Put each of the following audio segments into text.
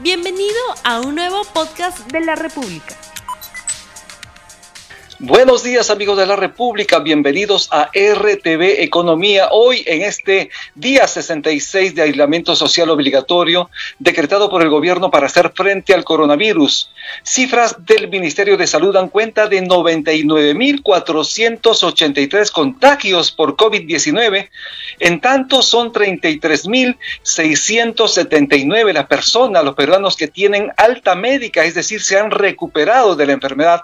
Bienvenido a un nuevo podcast de la República. Buenos días amigos de la República, bienvenidos a RTV Economía. Hoy en este día 66 de aislamiento social obligatorio decretado por el gobierno para hacer frente al coronavirus. Cifras del Ministerio de Salud dan cuenta de 99.483 contagios por COVID-19. En tanto son 33.679 las personas, los peruanos que tienen alta médica, es decir, se han recuperado de la enfermedad,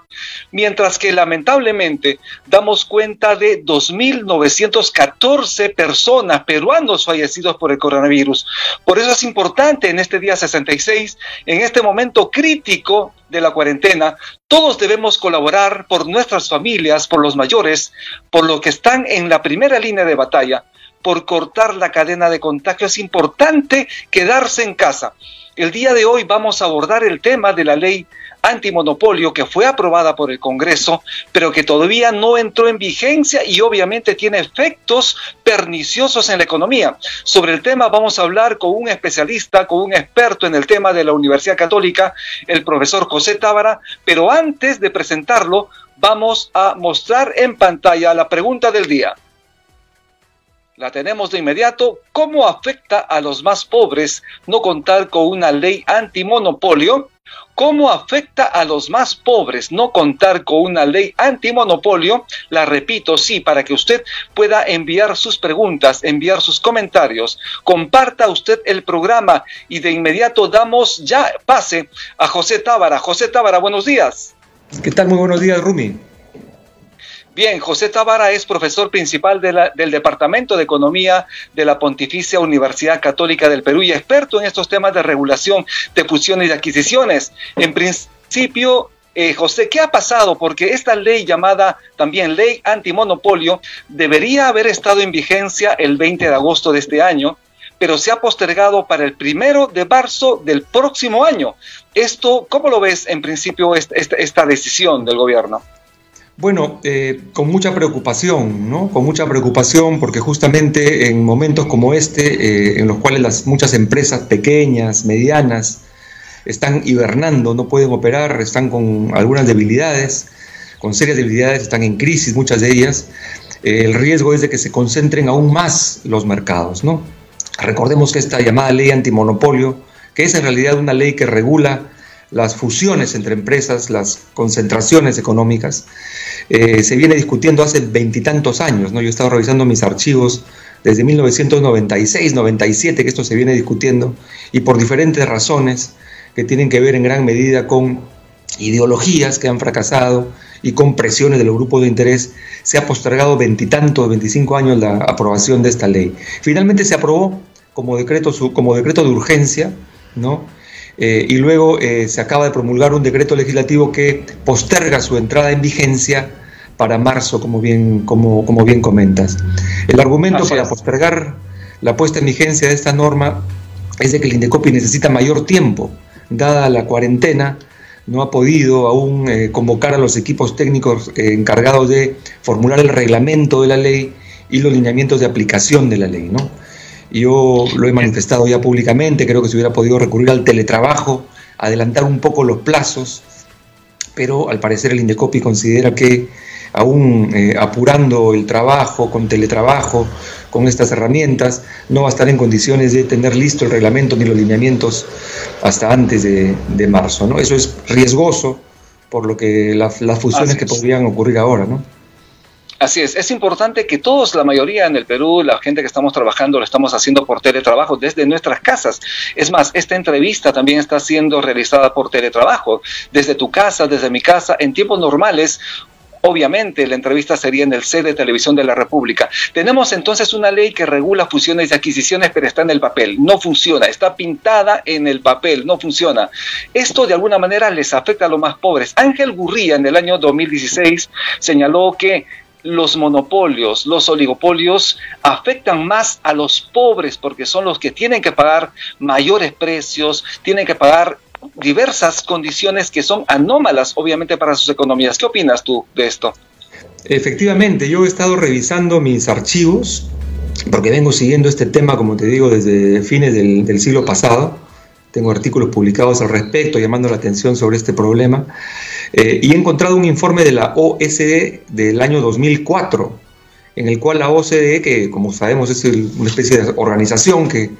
mientras que la lamentablemente damos cuenta de 2.914 personas, peruanos fallecidos por el coronavirus. Por eso es importante en este día 66, en este momento crítico de la cuarentena, todos debemos colaborar por nuestras familias, por los mayores, por los que están en la primera línea de batalla, por cortar la cadena de contagio. Es importante quedarse en casa. El día de hoy vamos a abordar el tema de la ley antimonopolio que fue aprobada por el Congreso, pero que todavía no entró en vigencia y obviamente tiene efectos perniciosos en la economía. Sobre el tema vamos a hablar con un especialista, con un experto en el tema de la Universidad Católica, el profesor José Tábara, pero antes de presentarlo, vamos a mostrar en pantalla la pregunta del día. La tenemos de inmediato. ¿Cómo afecta a los más pobres no contar con una ley antimonopolio? ¿Cómo afecta a los más pobres no contar con una ley antimonopolio? La repito, sí, para que usted pueda enviar sus preguntas, enviar sus comentarios. Comparta usted el programa y de inmediato damos ya pase a José Tábara. José Tábara, buenos días. ¿Qué tal? Muy buenos días, Rumi. Bien, José Tábara es profesor principal del Departamento de Economía de la Pontificia Universidad Católica del Perú y experto en estos temas de regulación de fusiones y adquisiciones. En principio, eh, José, ¿qué ha pasado? Porque esta ley llamada también ley antimonopolio debería haber estado en vigencia el 20 de agosto de este año, pero se ha postergado para el primero de marzo del próximo año. Esto, ¿cómo lo ves en principio esta decisión del gobierno? Bueno, eh, con mucha preocupación, ¿no? Con mucha preocupación porque justamente en momentos como este, eh, en los cuales las muchas empresas pequeñas, medianas, están hibernando, no pueden operar, están con algunas debilidades, con serias debilidades, están en crisis muchas de ellas, eh, el riesgo es de que se concentren aún más los mercados, ¿no? Recordemos que esta llamada ley antimonopolio, que es en realidad una ley que regula las fusiones entre empresas, las concentraciones económicas, eh, se viene discutiendo hace veintitantos años. ¿no? Yo he estado revisando mis archivos desde 1996, 97 que esto se viene discutiendo y por diferentes razones que tienen que ver en gran medida con ideologías que han fracasado y con presiones de los grupos de interés, se ha postergado veintitantos, veinticinco años la aprobación de esta ley. Finalmente se aprobó como decreto, como decreto de urgencia, ¿no? Eh, y luego eh, se acaba de promulgar un decreto legislativo que posterga su entrada en vigencia para marzo, como bien, como, como bien comentas. El argumento para postergar la puesta en vigencia de esta norma es de que el Indecopi necesita mayor tiempo, dada la cuarentena, no ha podido aún eh, convocar a los equipos técnicos encargados de formular el reglamento de la ley y los lineamientos de aplicación de la ley. ¿no? Yo lo he manifestado ya públicamente, creo que se hubiera podido recurrir al teletrabajo, adelantar un poco los plazos, pero al parecer el Indecopi considera que aún eh, apurando el trabajo con teletrabajo, con estas herramientas, no va a estar en condiciones de tener listo el reglamento ni los lineamientos hasta antes de, marzo. ¿no? Eso es riesgoso por lo que las fusiones que podrían ocurrir ahora. ¿no? Así es, es importante que todos, la mayoría en el Perú, la gente que estamos trabajando, lo estamos haciendo por teletrabajo desde nuestras casas. Es más, esta entrevista también está siendo realizada por teletrabajo, desde tu casa, desde mi casa, en tiempos normales. Obviamente la entrevista sería en el sede de televisión de la República. Tenemos entonces una ley que regula fusiones y adquisiciones, pero está en el papel. No funciona, está pintada en el papel, no funciona. Esto de alguna manera les afecta a los más pobres. Ángel Gurría en el año 2016 señaló que los monopolios, los oligopolios afectan más a los pobres porque son los que tienen que pagar mayores precios, tienen que pagar diversas condiciones que son anómalas obviamente para sus economías. ¿Qué opinas tú de esto? Efectivamente, yo he estado revisando mis archivos porque vengo siguiendo este tema, como te digo, desde fines del, siglo pasado tengo artículos publicados al respecto llamando la atención sobre este problema, eh, y he encontrado un informe de la OSDE del año 2004, en el cual la OCDE, que como sabemos es una especie de organización que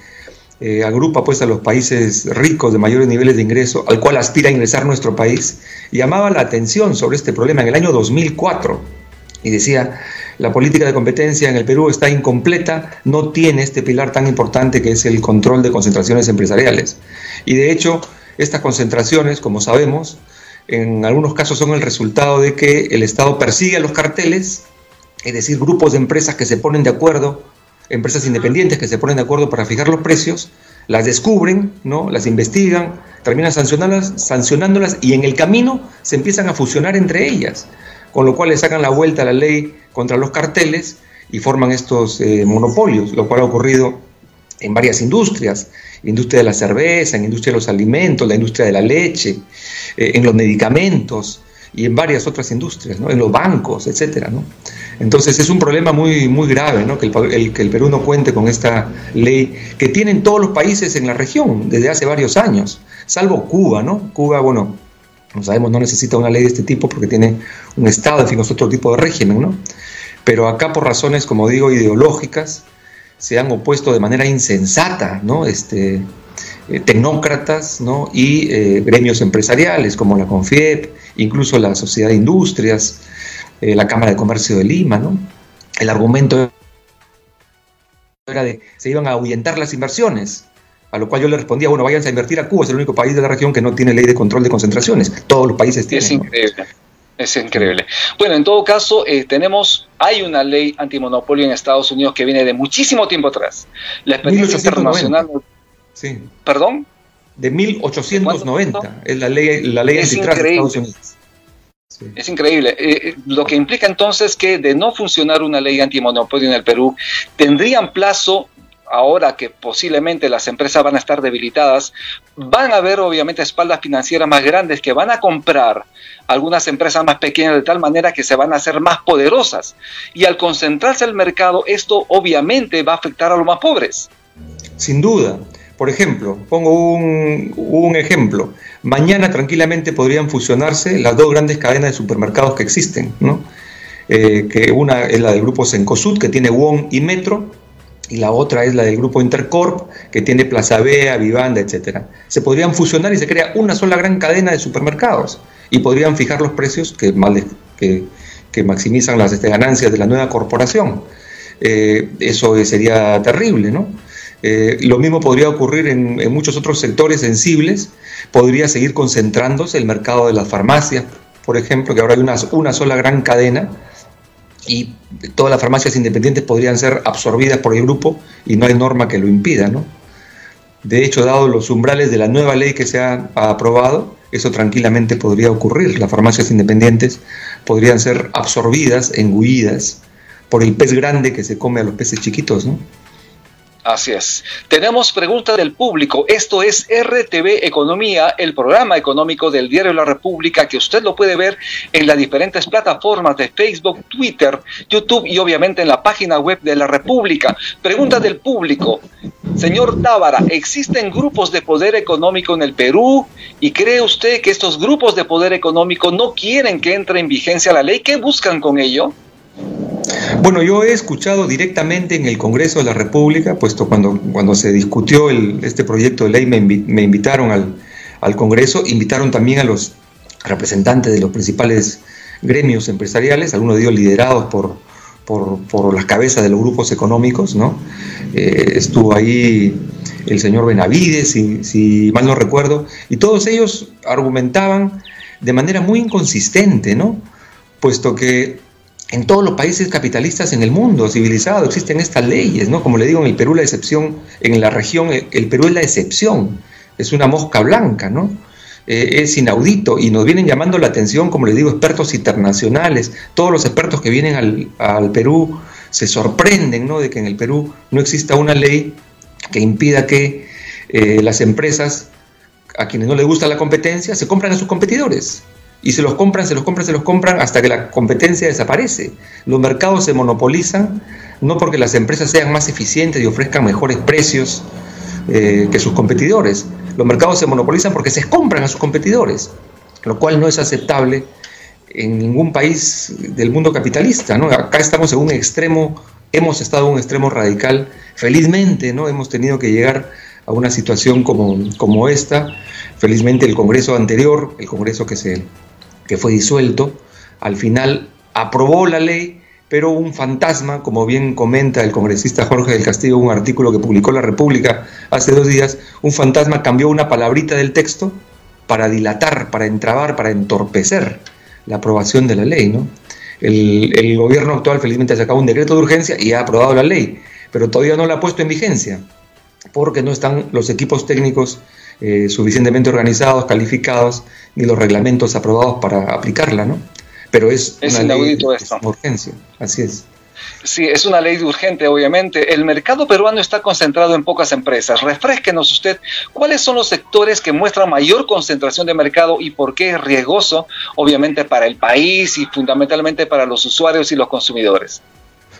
eh, agrupa pues a los países ricos de mayores niveles de ingreso, al cual aspira a ingresar nuestro país, llamaba la atención sobre este problema en el año 2004 y decía, la política de competencia en el Perú está incompleta, no tiene este pilar tan importante que es el control de concentraciones empresariales. Y de hecho, estas concentraciones, como sabemos, en algunos casos son el resultado de que el Estado persigue a los carteles, es decir, grupos de empresas que se ponen de acuerdo, empresas independientes que se ponen de acuerdo para fijar los precios, las descubren, ¿no? las investigan, terminan sancionándolas, sancionándolas y en el camino se empiezan a fusionar entre ellas con lo cual le sacan la vuelta a la ley contra los carteles y forman estos eh, monopolios, lo cual ha ocurrido en varias industrias, industria de la cerveza, en industria de los alimentos, la industria de la leche, eh, en los medicamentos y en varias otras industrias, en los bancos, etcétera. Entonces es un problema muy, muy grave que, el, que el Perú no cuente con esta ley que tienen todos los países en la región desde hace varios años, salvo Cuba, ¿no? Cuba, bueno, como sabemos, no necesita una ley de este tipo porque tiene un Estado, en fin, es otro tipo de régimen, ¿no? Pero acá por razones, como digo, ideológicas, se han opuesto de manera insensata, ¿no? Este, eh, tecnócratas ¿no? y eh, gremios empresariales como la CONFIEP, incluso la Sociedad de Industrias, eh, la Cámara de Comercio de Lima. ¿no? El argumento era de se iban a ahuyentar las inversiones. A lo cual yo le respondía, bueno, váyanse a invertir a Cuba, es el único país de la región que no tiene ley de control de concentraciones. Todos los países tienen. Es increíble. Es increíble. Bueno, en todo caso, eh, tenemos, hay una ley antimonopolio en Estados Unidos que viene de muchísimo tiempo atrás. La experiencia internacional. Sí. ¿Perdón? De 1890. Es la ley, la ley antitrust de Estados Unidos. Es increíble. Eh, eh, lo que implica entonces que de no funcionar una ley antimonopolio en el Perú, tendrían plazo ahora que posiblemente las empresas van a estar debilitadas, van a haber obviamente espaldas financieras más grandes que van a comprar algunas empresas más pequeñas de tal manera que se van a hacer más poderosas. Y al concentrarse el mercado, esto obviamente va a afectar a los más pobres. Sin duda. Por ejemplo, pongo un, ejemplo. Mañana tranquilamente podrían fusionarse las dos grandes cadenas de supermercados que existen, ¿no? Eh, que una es la del grupo Sencosud, que tiene Wong y Metro, y la otra es la del grupo Intercorp, que tiene Plaza Vea, Vivanda, etc. Se podrían fusionar y se crea una sola gran cadena de supermercados y podrían fijar los precios que, maximizan las este, ganancias de la nueva corporación. Eh, eso sería terrible, ¿no? Eh, lo mismo podría ocurrir en, muchos otros sectores sensibles. Podría seguir concentrándose el mercado de las farmacias, por ejemplo, que ahora hay una sola gran cadena y todas las farmacias independientes podrían ser absorbidas por el grupo y no hay norma que lo impida. ¿no? De hecho, dado los umbrales de la nueva ley que se ha aprobado, eso tranquilamente podría ocurrir. Las farmacias independientes podrían ser absorbidas, engullidas por el pez grande que se come a los peces chiquitos. ¿no? Así es. Tenemos preguntas del público. Esto es RTV Economía, el programa económico del Diario la República, que usted lo puede ver en las diferentes plataformas de Facebook, Twitter, YouTube y obviamente en la página web de la República. Pregunta del público. Señor Tábara, ¿existen grupos de poder económico en el Perú? ¿Y cree usted que estos grupos de poder económico no quieren que entre en vigencia la ley? ¿Qué buscan con ello? Bueno, yo he escuchado directamente en el Congreso de la República, puesto cuando, cuando se discutió este proyecto de ley me, invitaron al, Congreso, invitaron también a los representantes de los principales gremios empresariales, algunos de ellos liderados por, por, las cabezas de los grupos económicos, ¿no? Eh, estuvo ahí el señor Benavides, si, si, mal no recuerdo, y todos ellos argumentaban de manera muy inconsistente, ¿no? Puesto que en todos los países capitalistas en el mundo civilizado existen estas leyes, ¿no? Como le digo, en el Perú la excepción, en la región el Perú es la excepción, es una mosca blanca, ¿no? Eh, es inaudito y nos vienen llamando la atención, como les digo, expertos internacionales, todos los expertos que vienen al, Perú se sorprenden, ¿no? De que en el Perú no exista una ley que impida que eh, las empresas a quienes no les gusta la competencia se compran a sus competidores y se los compran, se los compran, se los compran hasta que la competencia desaparece. Los mercados se monopolizan no porque las empresas sean más eficientes y ofrezcan mejores precios eh, que sus competidores. los mercados se monopolizan porque se compran a sus competidores, lo cual no es aceptable en ningún país del mundo capitalista. ¿no? Acá estamos en un extremo, hemos estado en un extremo radical. Felizmente no hemos tenido que llegar a una situación como, como esta. Felizmente el Congreso anterior, el Congreso que, se, que fue disuelto, al final aprobó la ley, pero un fantasma, como bien comenta el congresista Jorge del Castillo, un artículo que publicó La República hace dos días, un fantasma cambió una palabrita del texto para dilatar, para entrabar, para entorpecer la aprobación de la ley. ¿no? El, gobierno actual felizmente ha sacado un decreto de urgencia y ha aprobado la ley, pero todavía no la ha puesto en vigencia, porque no están los equipos técnicos eh, suficientemente organizados, calificados, ni los reglamentos aprobados para aplicarla, ¿no? Pero es, una ley de, urgencia, así es. Sí, es una ley urgente, obviamente. El mercado peruano está concentrado en pocas empresas. Refresquenos usted, ¿cuáles son los sectores que muestran mayor concentración de mercado y por qué es riesgoso, obviamente, para el país y fundamentalmente para los usuarios y los consumidores?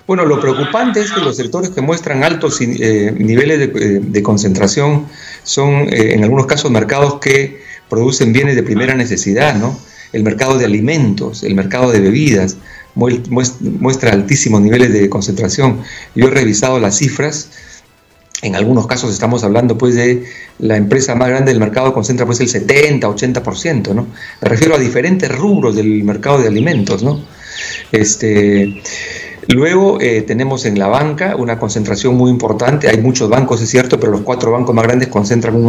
Bueno, lo preocupante es que los sectores que muestran altos eh, niveles de, eh, concentración son, eh, en algunos casos, mercados que producen bienes de primera necesidad, ¿no? El mercado de alimentos, el mercado de bebidas, muestra altísimos niveles de concentración. Yo he revisado las cifras, en algunos casos estamos hablando pues de la empresa más grande del mercado concentra pues el 70, 80%, ¿no? Me refiero a diferentes rubros del mercado de alimentos, ¿no? Este, luego eh, tenemos en la banca una concentración muy importante, hay muchos bancos, es cierto, pero los cuatro bancos más grandes concentran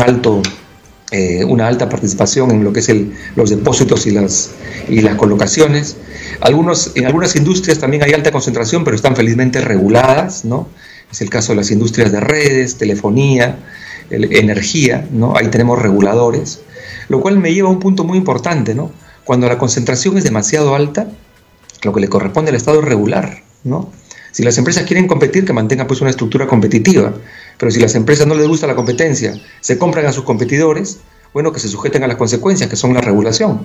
eh, una alta participación en lo que es el, los depósitos y las, y las colocaciones. Algunos, en algunas industrias también hay alta concentración, pero están felizmente reguladas, ¿no? Es el caso de las industrias de redes, telefonía, energía, ¿no? Ahí tenemos reguladores, lo cual me lleva a un punto muy importante, ¿no? Cuando la concentración es demasiado alta, lo que le corresponde al Estado es regular, ¿no? Si las empresas quieren competir, que mantengan pues una estructura competitiva. Pero si las empresas no les gusta la competencia, se compran a sus competidores, bueno, que se sujeten a las consecuencias, que son la regulación.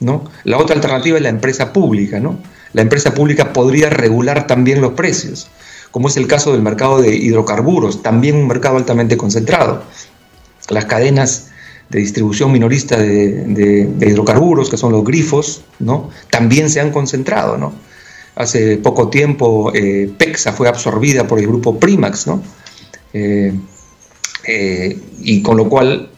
¿no? La otra alternativa es la empresa pública. ¿no? La empresa pública podría regular también los precios, como es el caso del mercado de hidrocarburos, también un mercado altamente concentrado. Las cadenas de distribución minorista de, hidrocarburos, que son los grifos, también se han concentrado. ¿no? Hace poco tiempo eh, PEXA fue absorbida por el grupo Primax, ¿no? Eh, eh, y con lo cual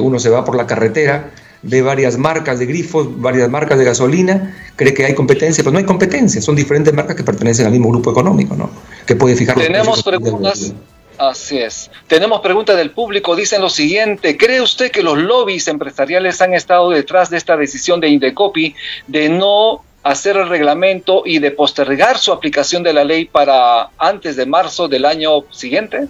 uno se va por la carretera, ve varias marcas de grifos, varias marcas de gasolina, cree que hay competencia, pero no hay competencia, son diferentes marcas que pertenecen al mismo grupo económico, ¿no? Que puede fijar. Tenemos preguntas. Así es. Tenemos preguntas del público. Dicen lo siguiente: ¿Cree usted que los lobbies empresariales han estado detrás de esta decisión de Indecopi de no hacer el reglamento y de postergar su aplicación de la ley para antes de marzo del año siguiente?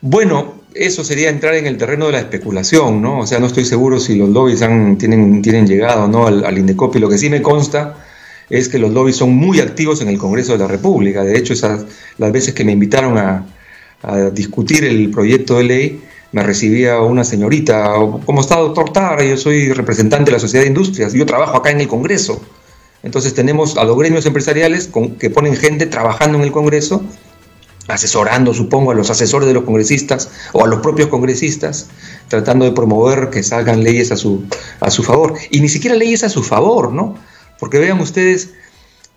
Bueno, eso sería entrar en el terreno de la especulación, ¿no? O sea, no estoy seguro si los lobbies han, tienen, tienen llegado ¿no? al, al Indecopi. Lo que sí me consta es que los lobbies son muy activos en el Congreso de la República. De hecho, esas, las veces que me invitaron a, a discutir el proyecto de ley, me recibía una señorita, ¿cómo está doctor Tara? Yo soy representante de la Sociedad de Industrias, yo trabajo acá en el Congreso. Entonces tenemos a los gremios empresariales que ponen gente trabajando en el Congreso, asesorando, supongo, a los asesores de los congresistas o a los propios congresistas, tratando de promover que salgan leyes a su, a su favor. Y ni siquiera leyes a su favor, ¿no? Porque vean ustedes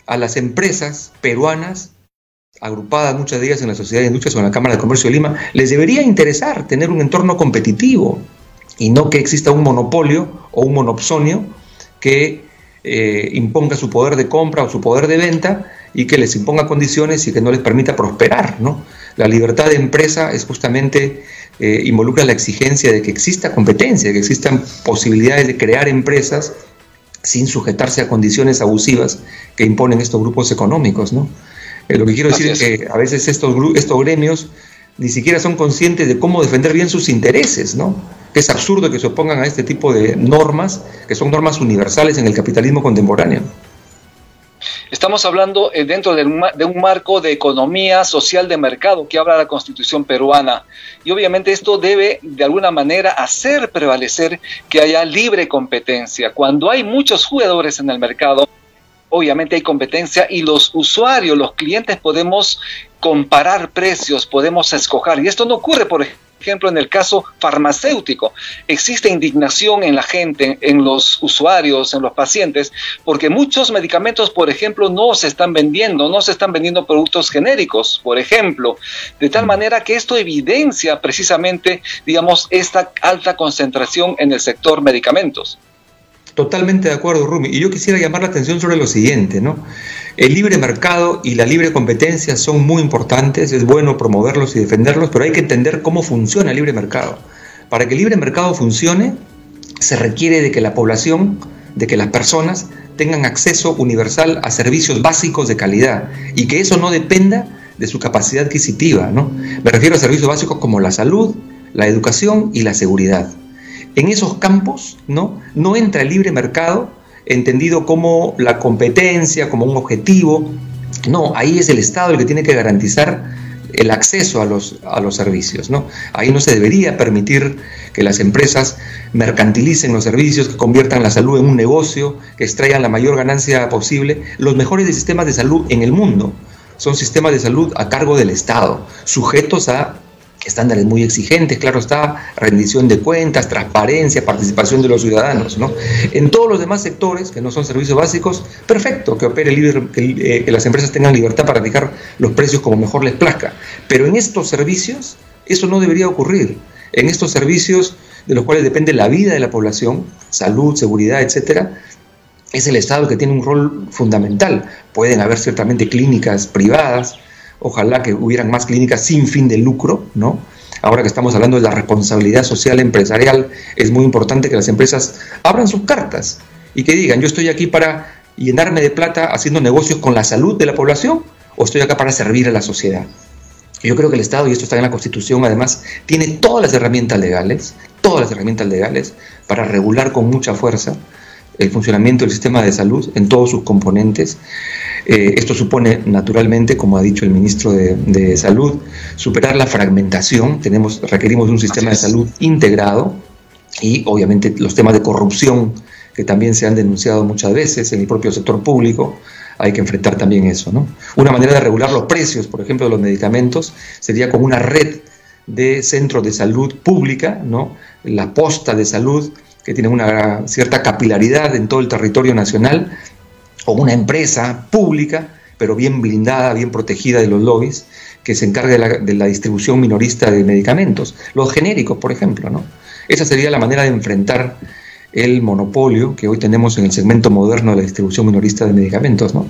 a las empresas peruanas, agrupadas muchas de ellas en la Sociedad de Industrias o en la Cámara de Comercio de Lima, les debería interesar tener un entorno competitivo y no que exista un monopolio o un monopsonio que eh, imponga su poder de compra o su poder de venta y que les imponga condiciones y que no les permita prosperar. ¿no? La libertad de empresa es justamente eh, involucra la exigencia de que exista competencia, que existan posibilidades de crear empresas sin sujetarse a condiciones abusivas que imponen estos grupos económicos. ¿no? Eh, lo que quiero decir es. que a veces estos, estos gremios ni siquiera son conscientes de cómo defender bien sus intereses, ¿no? Es absurdo que se opongan a este tipo de normas, que son normas universales en el capitalismo contemporáneo. Estamos hablando eh, dentro de un, marco de economía social de mercado que habla la constitución peruana. Y obviamente esto debe de alguna manera hacer prevalecer que haya libre competencia. Cuando hay muchos jugadores en el mercado, obviamente hay competencia y los usuarios, los clientes podemos comparar precios, podemos escoger. Y esto no ocurre, por ejemplo ejemplo, en el caso farmacéutico, existe indignación en la gente, en los usuarios, en los pacientes, porque muchos medicamentos, por ejemplo, no se están vendiendo, no se están vendiendo productos genéricos, por ejemplo, de tal manera que esto evidencia precisamente, digamos, esta alta concentración en el sector medicamentos. Totalmente de acuerdo, Rumi. Y yo quisiera llamar la atención sobre lo siguiente, ¿no? El libre mercado y la libre competencia son muy importantes, es bueno promoverlos y defenderlos, pero hay que entender cómo funciona el libre mercado. Para que el libre mercado funcione, se requiere de que la población, de que las personas tengan acceso universal a servicios básicos de calidad y que eso no dependa de su capacidad adquisitiva, ¿no? Me refiero a servicios básicos como la salud, la educación y la seguridad en esos campos ¿no? no entra el libre mercado entendido como la competencia, como un objetivo. No, ahí es el Estado el que tiene que garantizar el acceso a los, a los servicios. ¿no? Ahí no se debería permitir que las empresas mercantilicen los servicios, que conviertan la salud en un negocio, que extraigan la mayor ganancia posible. Los mejores sistemas de salud en el mundo son sistemas de salud a cargo del Estado, sujetos a estándares muy exigentes, claro está, rendición de cuentas, transparencia, participación de los ciudadanos. ¿no? En todos los demás sectores, que no son servicios básicos, perfecto, que opere libre, que, eh, las empresas tengan libertad para fijar los precios como mejor les plazca. Pero en estos servicios, eso no debería ocurrir. En estos servicios de los cuales depende la vida de la población, salud, seguridad, etcétera, es el Estado el que tiene un rol fundamental. Pueden haber ciertamente clínicas privadas, Ojalá que hubieran más clínicas sin fin de lucro, ¿no? Ahora que estamos hablando de la responsabilidad social empresarial, es muy importante que las empresas abran sus cartas y que digan, yo estoy aquí para llenarme de plata haciendo negocios con la salud de la población o estoy acá para servir a la sociedad. Yo creo que el Estado, y esto está en la Constitución además, tiene todas las herramientas legales, todas las herramientas legales para regular con mucha fuerza el funcionamiento del sistema de salud en todos sus componentes. Eh, esto supone, naturalmente, como ha dicho el ministro de, Salud, superar la fragmentación. Tenemos, requerimos de un sistema de salud integrado y, obviamente, los temas de corrupción que también se han denunciado muchas veces en el propio sector público. Hay que enfrentar también eso. ¿no? Una manera de regular los precios, por ejemplo, de los medicamentos, sería como una red de centros de salud pública, ¿no? la posta de salud, que tienen una cierta capilaridad en todo el territorio nacional, o una empresa pública, pero bien blindada, bien protegida de los lobbies, que se encargue de la, distribución minorista de medicamentos, los genéricos, por ejemplo. ¿no? Esa sería la manera de enfrentar el monopolio que hoy tenemos en el segmento moderno de la distribución minorista de medicamentos. ¿no?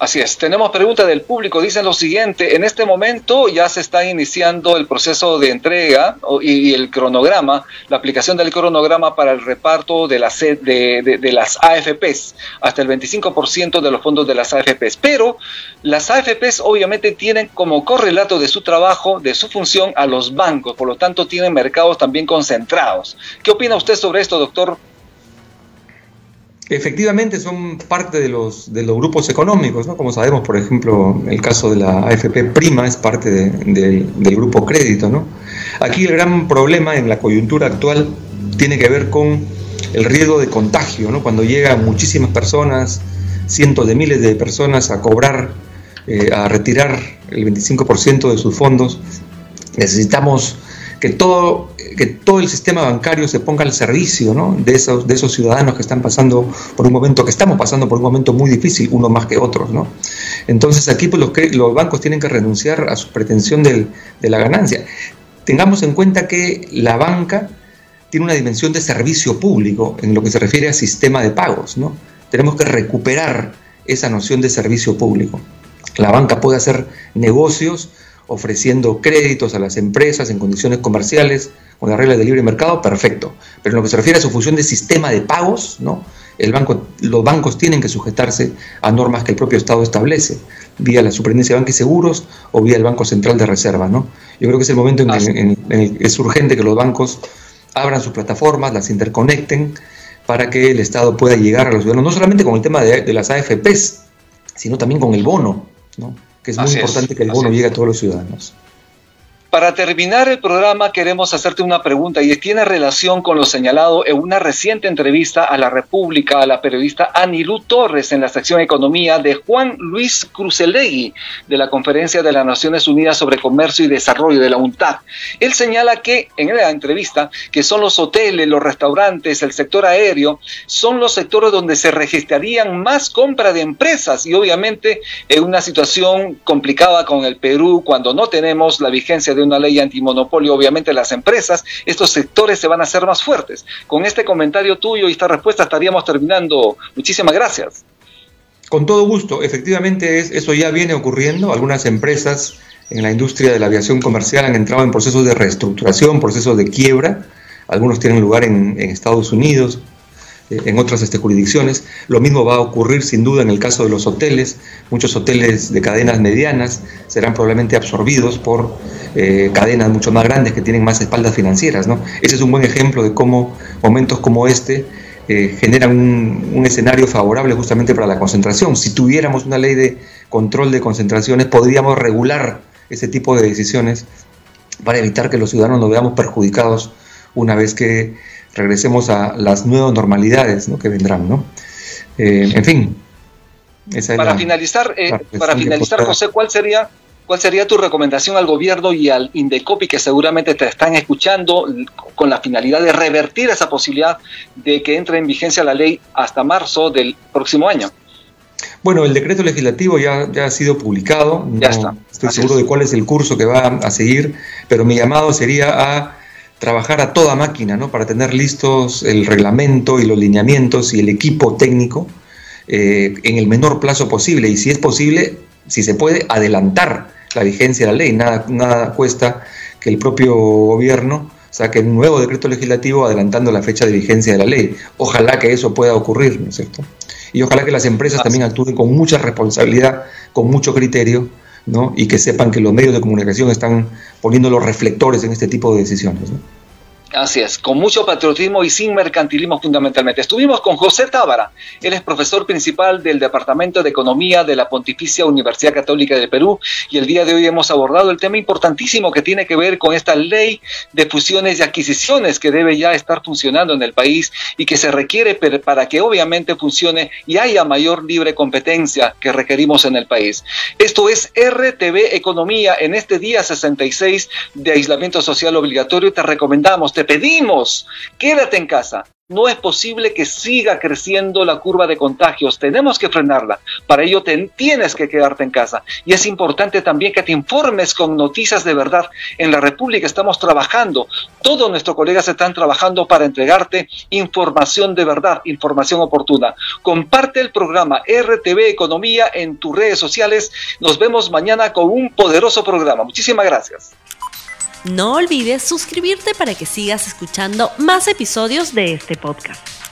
Así es, tenemos pregunta del público, dicen lo siguiente, en este momento ya se está iniciando el proceso de entrega y el cronograma, la aplicación del cronograma para el reparto de las, de, de, las AFPs, hasta el 25% de los fondos de las AFPs, pero las AFPs obviamente tienen como correlato de su trabajo, de su función a los bancos, por lo tanto tienen mercados también concentrados. ¿Qué opina usted sobre esto, doctor? Efectivamente son parte de los, de los grupos económicos, ¿no? como sabemos, por ejemplo, el caso de la AFP Prima es parte del grupo crédito. ¿no? Aquí el gran problema en la coyuntura actual tiene que ver con el riesgo de contagio, ¿no? cuando llegan muchísimas personas, cientos de miles de personas a cobrar, eh, a retirar el 25% de sus fondos, necesitamos que todo, que todo el sistema bancario se ponga al servicio de, esos, de esos ciudadanos que están pasando por un momento, que estamos pasando por un momento muy difícil, uno más que otros. ¿no? Entonces aquí pues, los, los bancos tienen que renunciar a su pretensión de la ganancia. Tengamos en cuenta que la banca tiene una dimensión de servicio público en lo que se refiere a sistema de pagos. ¿no? Tenemos que recuperar esa noción de servicio público. La banca puede hacer negocios ofreciendo créditos a las empresas en condiciones comerciales con las reglas de libre mercado, perfecto. Pero en lo que se refiere a su función de sistema de pagos, ¿no? El banco, los bancos tienen que sujetarse a normas que el propio Estado establece, vía la Superintendencia de Bancos y Seguros o vía el Banco Central de Reserva. ¿no? Yo creo que es el momento en, el que es urgente que los bancos abran sus plataformas, las interconecten, para que el Estado pueda llegar a los ciudadanos, no solamente con el tema de, de las AFPs, sino también con el bono. ¿no? Que es muy importante que el bono llegue a todos los ciudadanos. Para terminar el programa queremos hacerte una pregunta y tiene relación con lo señalado en una reciente entrevista a la República a la periodista Anilú Torres en la sección Economía de Juan Luis Crucelegui de la Conferencia de las Naciones Unidas sobre Comercio y Desarrollo de la UNTAD. Él señala que en la entrevista que son los hoteles, los restaurantes, el sector aéreo, son los sectores donde se registrarían más compra de empresas y obviamente en una situación complicada con el Perú cuando no tenemos la vigencia de una ley antimonopolio, obviamente las empresas, estos sectores se van a hacer más fuertes. Con este comentario tuyo y esta respuesta estaríamos terminando. Muchísimas gracias. Con todo gusto, efectivamente es, eso ya viene ocurriendo. Algunas empresas en la industria de la aviación comercial han entrado en procesos de reestructuración, procesos de quiebra. Algunos tienen lugar en Estados Unidos, en otras este, jurisdicciones. Lo mismo va a ocurrir sin duda en el caso de los hoteles. Muchos hoteles de cadenas medianas serán probablemente absorbidos por eh, cadenas mucho más grandes que tienen más espaldas financieras. ¿no? Ese es un buen ejemplo de cómo momentos como este eh, generan un, un, escenario favorable justamente para la concentración. Si tuviéramos una ley de control de concentraciones, podríamos regular ese tipo de decisiones para evitar que los ciudadanos nos veamos perjudicados una vez que regresemos a las nuevas normalidades ¿no? que vendrán. ¿no? Eh, en fin. Esa para finalizar, eh, para finalizar José, ¿cuál sería, ¿cuál sería tu recomendación al gobierno y al Indecopi que seguramente te están escuchando con la finalidad de revertir esa posibilidad de que entre en vigencia la ley hasta marzo del próximo año? Bueno, el decreto legislativo ya, ya ha sido publicado. ya está. Estoy seguro de cuál es el curso que va a seguir, pero mi llamado sería a trabajar a toda máquina, ¿no? Para tener listos el reglamento y los lineamientos y el equipo técnico eh, en el menor plazo posible. Y si es posible, si se puede, adelantar la vigencia de la ley. Nada, nada cuesta que el propio gobierno saque un nuevo decreto legislativo adelantando la fecha de vigencia de la ley. Ojalá que eso pueda ocurrir, ¿no es cierto? Y ojalá que las empresas también actúen con mucha responsabilidad, con mucho criterio, y que sepan que los medios de comunicación están poniendo los reflectores en este tipo de decisiones. Así es, con mucho patriotismo y sin mercantilismo fundamentalmente. Estuvimos con José Tábara, él es profesor principal del Departamento de Economía de la Pontificia Universidad Católica de Perú y el día de hoy hemos abordado el tema importantísimo que tiene que ver con esta ley de fusiones y adquisiciones que debe ya estar funcionando en el país y que se requiere para que obviamente funcione y haya mayor libre competencia que requerimos en el país. Esto es RTV Economía en este día 66 de aislamiento social obligatorio. Te recomendamos te pedimos, quédate en casa. No es posible que siga creciendo la curva de contagios. Tenemos que frenarla. Para ello tienes que quedarte en casa. Y es importante también que te informes con noticias de verdad. En la República estamos trabajando. Todos nuestros colegas están trabajando para entregarte información de verdad, información oportuna. Comparte el programa RTV Economía en tus redes sociales. Nos vemos mañana con un poderoso programa. Muchísimas gracias. No olvides suscribirte para que sigas escuchando más episodios de este podcast.